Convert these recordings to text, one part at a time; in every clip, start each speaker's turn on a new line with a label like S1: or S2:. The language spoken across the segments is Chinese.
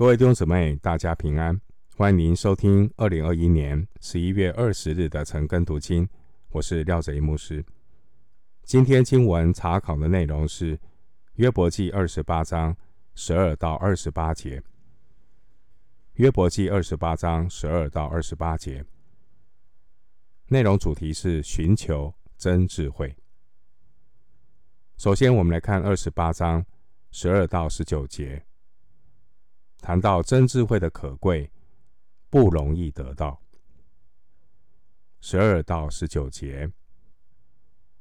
S1: 各位弟兄姊妹，大家平安！欢迎您收听二零二一年十一月二十日的晨更读经，我是廖泽一牧师。今天经文查考的内容是约伯记二十八章十二到二十八节。约伯记二十八章十二到二十八节，内容主题是寻求真智慧。首先，我们来看二十八章十二到十九节。谈到真智慧的可贵，不容易得到。十二到十九节。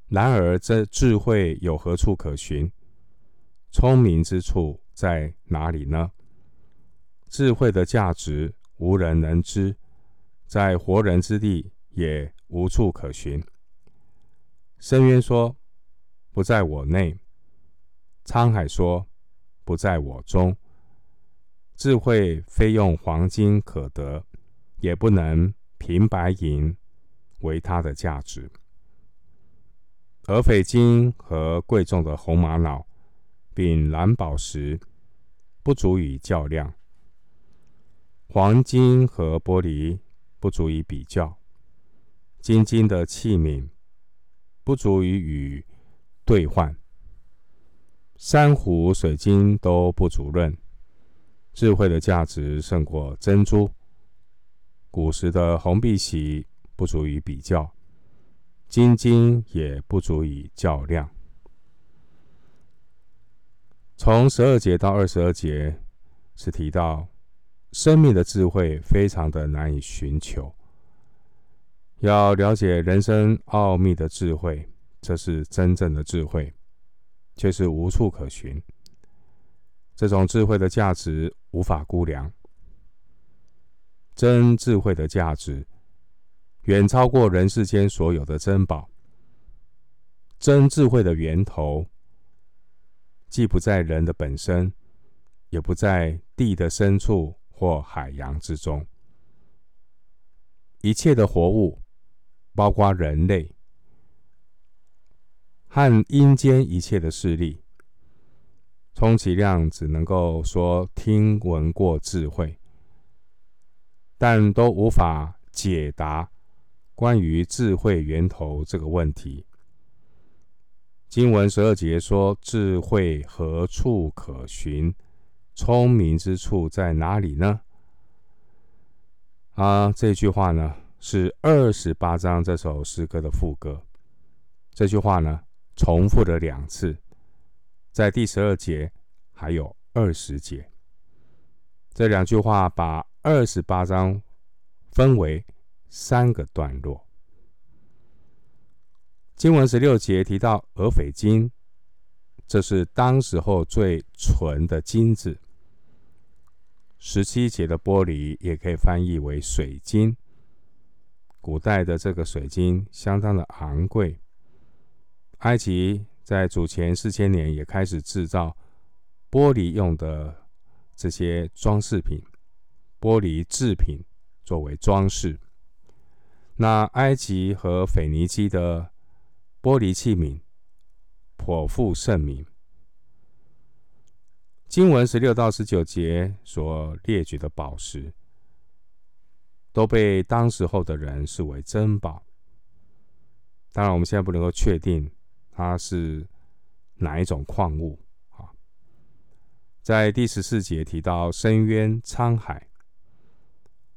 S1: 然而，这智慧有何处可寻？聪明之处在哪里呢？智慧的价值无人能知，在活人之地也无处可寻。深渊说：“不在我内。”沧海说：“不在我中。”智慧非用黄金可得，也不能凭白银为它的价值。而翡金和贵重的红玛瑙，并蓝宝石，不足以较量；黄金和玻璃不足以比较；精金的器皿不足以与兑换；珊瑚、水晶都不足论。智慧的价值胜过珍珠，古时的红碧玺不足以比较，金金也不足以较量。从十二节到二十二节是提到生命的智慧非常的难以寻求，要了解人生奥秘的智慧，这是真正的智慧，却是无处可寻。这种智慧的价值无法估量，真智慧的价值远超过人世间所有的珍宝。真智慧的源头，既不在人的本身，也不在地的深处或海洋之中。一切的活物，包括人类和阴间一切的势力。充其量只能够说听闻过智慧，但都无法解答关于智慧源头这个问题。经文十二节说：“智慧何处可寻？聪明之处在哪里呢？”啊，这句话呢是二十八章这首诗歌的副歌。这句话呢重复了两次。在第十二节还有二十节，这两句话把二十八章分为三个段落。经文十六节提到俄斐金，这是当时候最纯的金子。十七节的玻璃也可以翻译为水晶。古代的这个水晶相当的昂贵，埃及。在主前四千年，也开始制造玻璃用的这些装饰品，玻璃制品作为装饰。那埃及和腓尼基的玻璃器皿颇负盛名。经文十六到十九节所列举的宝石，都被当时候的人视为珍宝。当然，我们现在不能够确定。它是哪一种矿物啊？在第十四节提到深渊、沧海，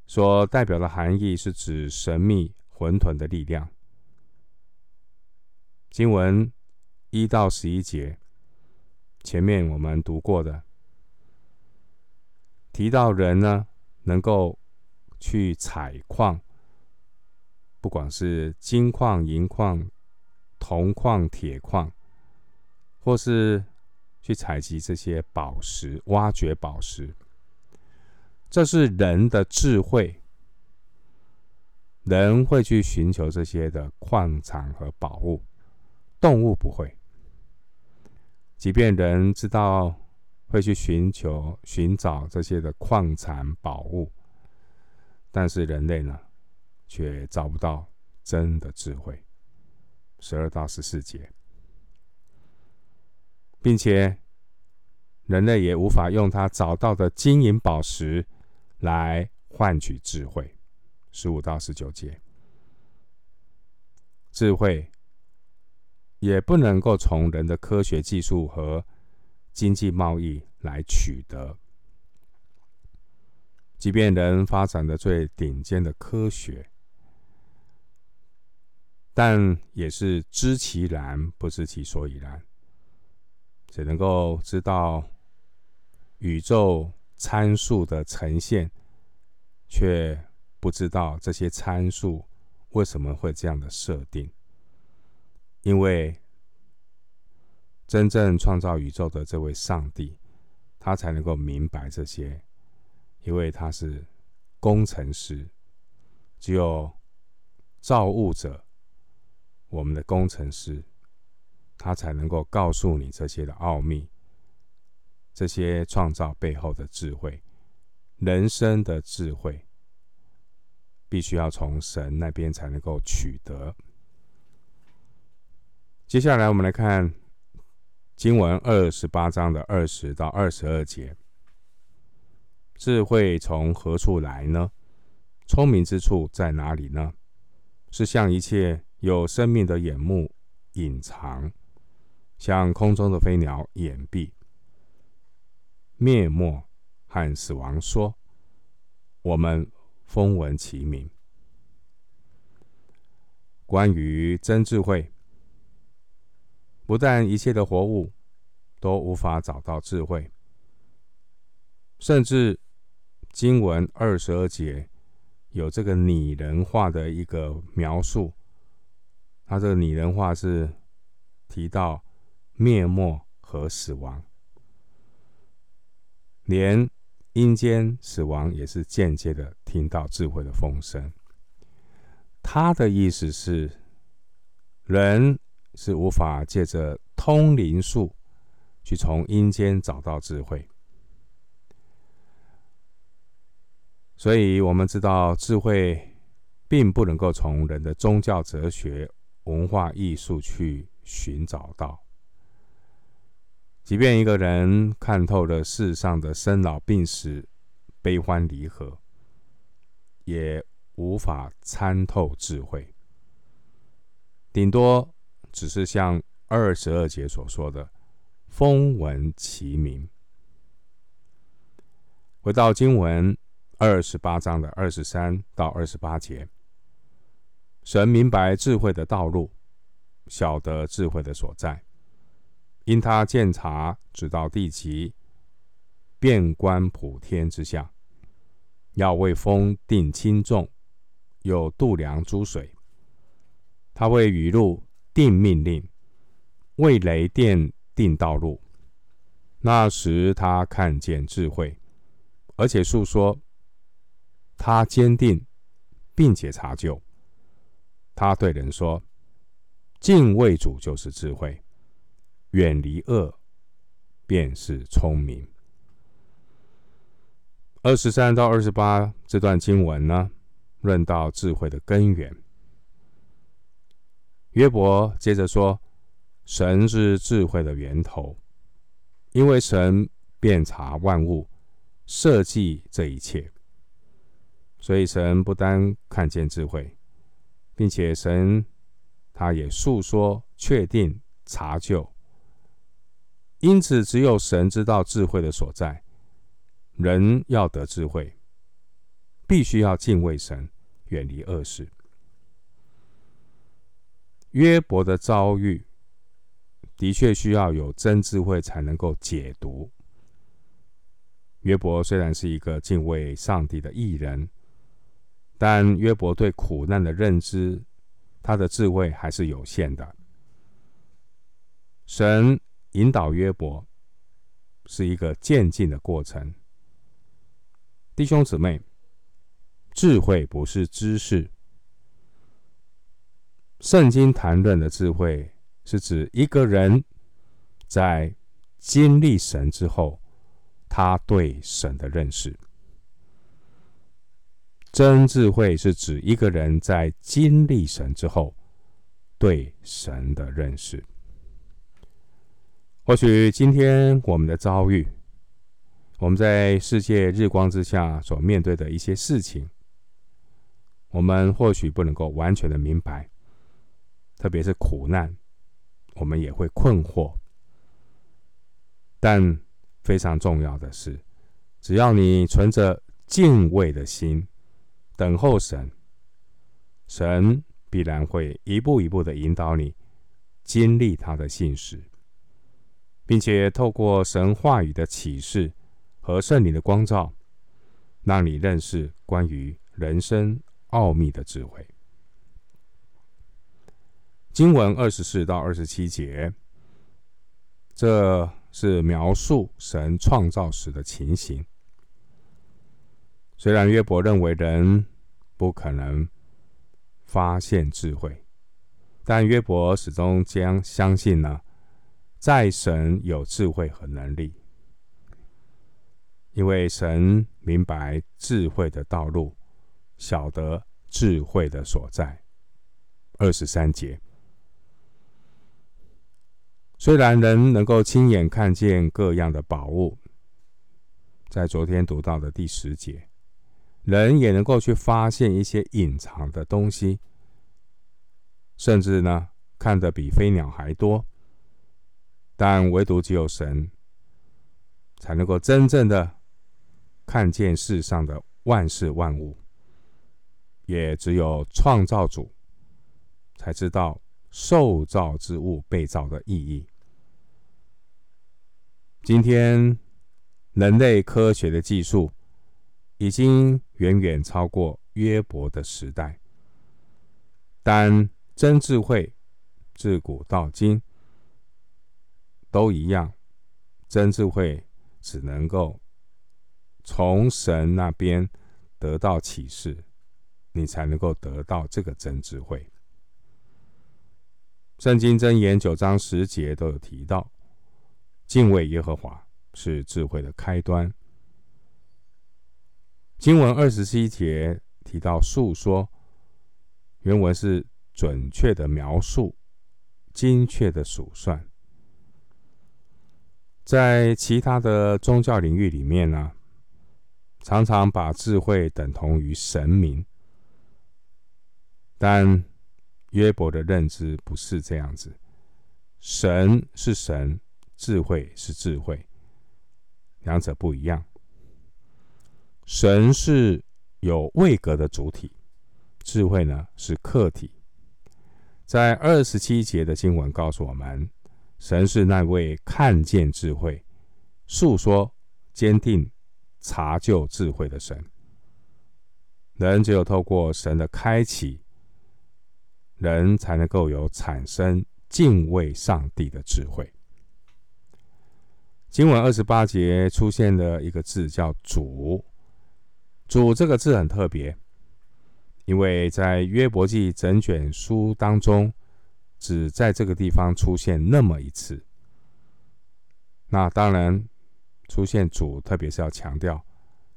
S1: 所代表的含义是指神秘、混沌的力量。经文一到十一节，前面我们读过的，提到人呢，能够去采矿，不管是金矿、银矿。铜矿、铁矿，或是去采集这些宝石、挖掘宝石，这是人的智慧。人会去寻求这些的矿产和宝物，动物不会。即便人知道会去寻求、寻找这些的矿产宝物，但是人类呢，却找不到真的智慧。十二到十四节，并且人类也无法用他找到的金银宝石来换取智慧。十五到十九节，智慧也不能够从人的科学技术和经济贸易来取得。即便人发展的最顶尖的科学，但也是知其然，不知其所以然。只能够知道宇宙参数的呈现，却不知道这些参数为什么会这样的设定。因为真正创造宇宙的这位上帝，他才能够明白这些。因为他是工程师，只有造物者，我们的工程师，他才能够告诉你这些的奥秘，这些创造背后的智慧，人生的智慧，必须要从神那边才能够取得。接下来，我们来看经文二十八章的二十到二十二节。智慧从何处来呢？聪明之处在哪里呢？是向一切有生命的眼目隐藏，像空中的飞鸟掩蔽。灭没和死亡说：“我们风闻其名。”关于真智慧，不但一切的活物都无法找到智慧，甚至。经文二十二节有这个拟人化的一个描述，他这个拟人化是提到灭没和死亡，连阴间死亡也是间接的听到智慧的风声。他的意思是，人是无法借着通灵术去从阴间找到智慧。所以，我们知道智慧并不能够从人的宗教、哲学、文化、艺术去寻找到。即便一个人看透了世上的生老病死、悲欢离合，也无法参透智慧。顶多只是像二十二节所说的“风闻其名”。回到经文。二十八章的二十三到二十八节，神明白智慧的道路，晓得智慧的所在，因他鉴察直到地极，遍观普天之下，要为风定轻重，又度量诸水。他为雨露定命令，为雷电定道路。那时他看见智慧，而且述说。他坚定，并且查究。他对人说：“敬畏主就是智慧，远离恶便是聪明。”二十三到二十八这段经文呢，论到智慧的根源。约伯接着说：“神是智慧的源头，因为神遍察万物，设计这一切。”所以，神不单看见智慧，并且神他也述说、确定、查究。因此，只有神知道智慧的所在。人要得智慧，必须要敬畏神，远离恶事。约伯的遭遇的确需要有真智慧才能够解读。约伯虽然是一个敬畏上帝的艺人。但约伯对苦难的认知，他的智慧还是有限的。神引导约伯是一个渐进的过程。弟兄姊妹，智慧不是知识。圣经谈论的智慧，是指一个人在经历神之后，他对神的认识。真智慧是指一个人在经历神之后，对神的认识。或许今天我们的遭遇，我们在世界日光之下所面对的一些事情，我们或许不能够完全的明白，特别是苦难，我们也会困惑。但非常重要的是，只要你存着敬畏的心，等候神，神必然会一步一步的引导你经历他的信实。并且透过神话语的启示和圣灵的光照，让你认识关于人生奥秘的智慧。经文二十四到二十七节，这是描述神创造时的情形。虽然约伯认为人不可能发现智慧，但约伯始终将相信呢。在神有智慧和能力，因为神明白智慧的道路，晓得智慧的所在。二十三节，虽然人能够亲眼看见各样的宝物，在昨天读到的第十节，人也能够去发现一些隐藏的东西，甚至呢，看得比飞鸟还多。但唯独只有神，才能够真正的看见世上的万事万物，也只有创造主才知道受造之物被造的意义。今天人类科学的技术已经远远超过约伯的时代，但真智慧自古到今。都一样，真智慧只能够从神那边得到启示，你才能够得到这个真智慧。圣经箴言九章十节都有提到，敬畏耶和华是智慧的开端。经文二十七节提到述说，原文是准确的描述，精确的数算。在其他的宗教领域里面呢，常常把智慧等同于神明，但约伯的认知不是这样子。神是神，智慧是智慧，两者不一样。神是有位格的主体，智慧呢是客体。在二十七节的经文告诉我们。神是那位看见智慧、诉说坚定、查究智慧的神。人只有透过神的开启，人才能够有产生敬畏上帝的智慧。经文二十八节出现的一个字叫“主”，“主”这个字很特别，因为在约伯记整卷书当中。只在这个地方出现那么一次。那当然出现主，特别是要强调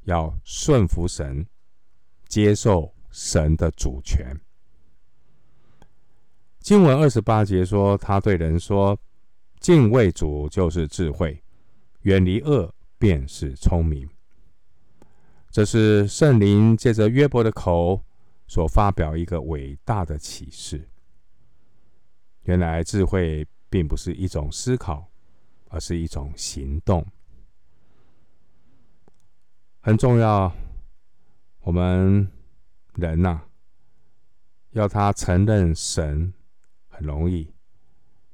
S1: 要顺服神，接受神的主权。经文二十八节说，他对人说：“敬畏主就是智慧，远离恶便是聪明。”这是圣灵借着约伯的口所发表一个伟大的启示。原来智慧并不是一种思考，而是一种行动，很重要。我们人呐、啊，要他承认神很容易，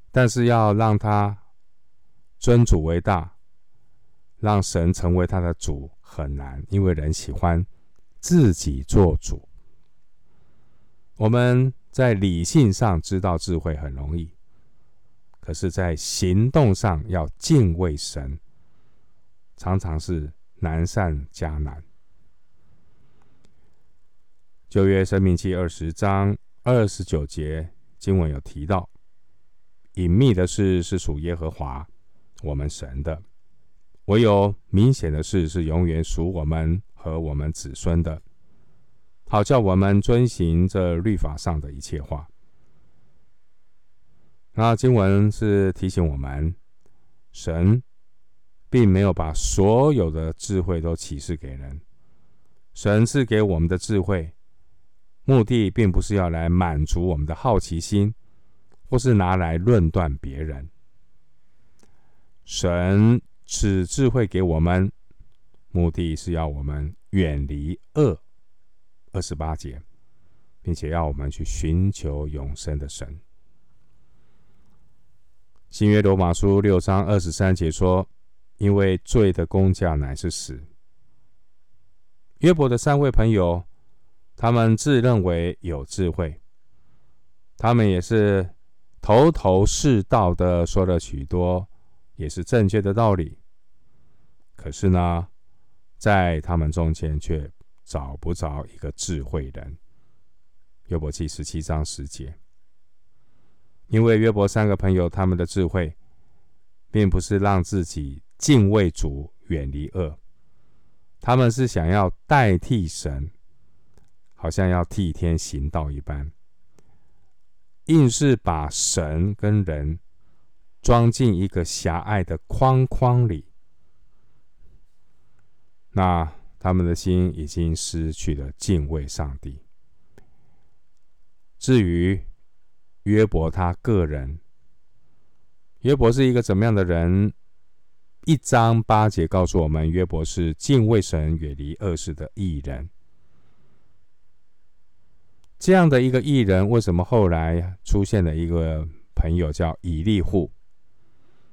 S1: 但是要让他尊主为大，让神成为他的主很难，因为人喜欢自己做主。我们。在理性上知道智慧很容易，可是，在行动上要敬畏神，常常是难上加难。旧约生命记二十章二十九节经文有提到，隐秘的事是属耶和华我们神的，唯有明显的事是永远属我们和我们子孙的。好叫我们遵行这律法上的一切话。那经文是提醒我们，神并没有把所有的智慧都启示给人。神赐给我们的智慧，目的并不是要来满足我们的好奇心，或是拿来论断别人。神赐智慧给我们，目的是要我们远离恶。二十八节，并且要我们去寻求永生的神。新约罗马书六章二十三节说：“因为罪的工价乃是死。”约伯的三位朋友，他们自认为有智慧，他们也是头头是道的说了许多，也是正确的道理。可是呢，在他们中间却找不着一个智慧人。约伯记十七章十节，因为约伯三个朋友，他们的智慧，并不是让自己敬畏主，远离恶。他们是想要代替神，好像要替天行道一般，硬是把神跟人装进一个狭隘的框框里。那他们的心已经失去了敬畏上帝。至于约伯他个人，约伯是一个怎么样的人？一章八节告诉我们，约伯是敬畏神、远离恶事的艺人。这样的一个艺人，为什么后来出现了一个朋友叫以利户？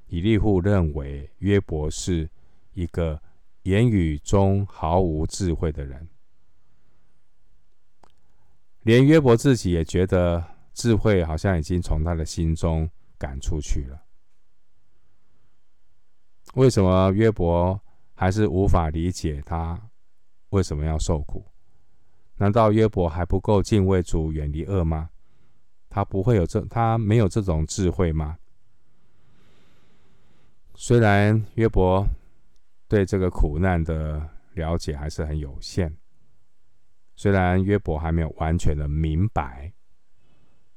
S1: 以利户认为约伯是一个言语中毫无智慧的人，连约伯自己也觉得智慧好像已经从他的心中赶出去了。为什么约伯还是无法理解他为什么要受苦？难道约伯还不够敬畏主、远离恶吗？他不会有这，他没有这种智慧吗？虽然约伯对这个苦难的了解还是很有限，虽然约伯还没有完全的明白，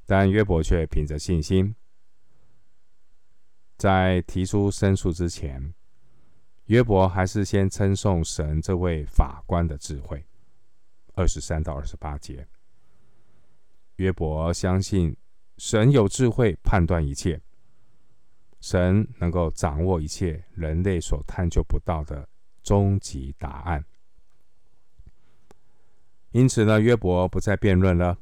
S1: 但约伯却凭着信心。在提出申诉之前，约伯还是先称颂神这位法官的智慧。二十三到二十八节，约伯相信神有智慧判断一切，神能够掌握一切人类所探究不到的终极答案。因此呢，约伯不再辩论了，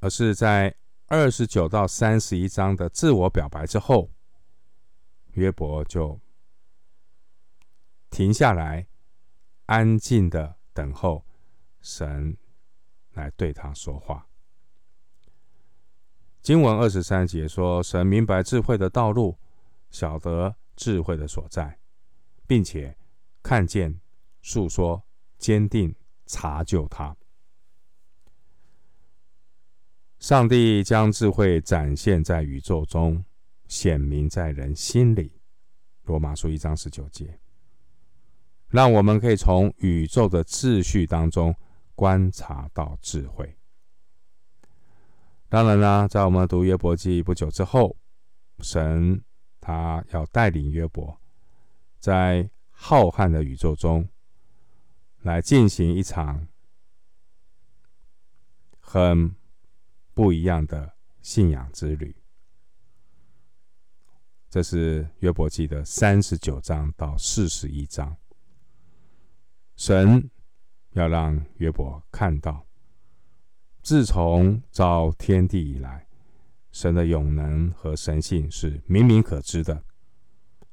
S1: 而是在。二十九到三十一章的自我表白之后，约伯就停下来，安静的等候神来对他说话。经文二十三节说：“神明白智慧的道路，晓得智慧的所在，并且看见、述说、坚定、查究他。”上帝将智慧展现在宇宙中，显明在人心里。罗马书一章十九节，让我们可以从宇宙的秩序当中观察到智慧。当然啦，在我们读约伯记不久之后，神他要带领约伯在浩瀚的宇宙中来进行一场很。不一样的信仰之旅，这是约伯记的三十九章到四十一章。神要让约伯看到，自从造天地以来，神的永能和神性是明明可知的，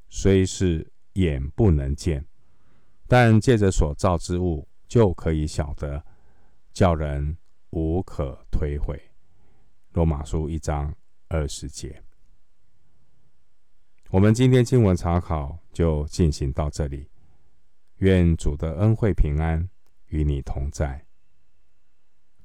S1: 虽是眼不能见，但借着所造之物就可以晓得，叫人无可推诿。罗马书一章二十节，我们今天经文查考就进行到这里。愿主的恩惠平安与你同在。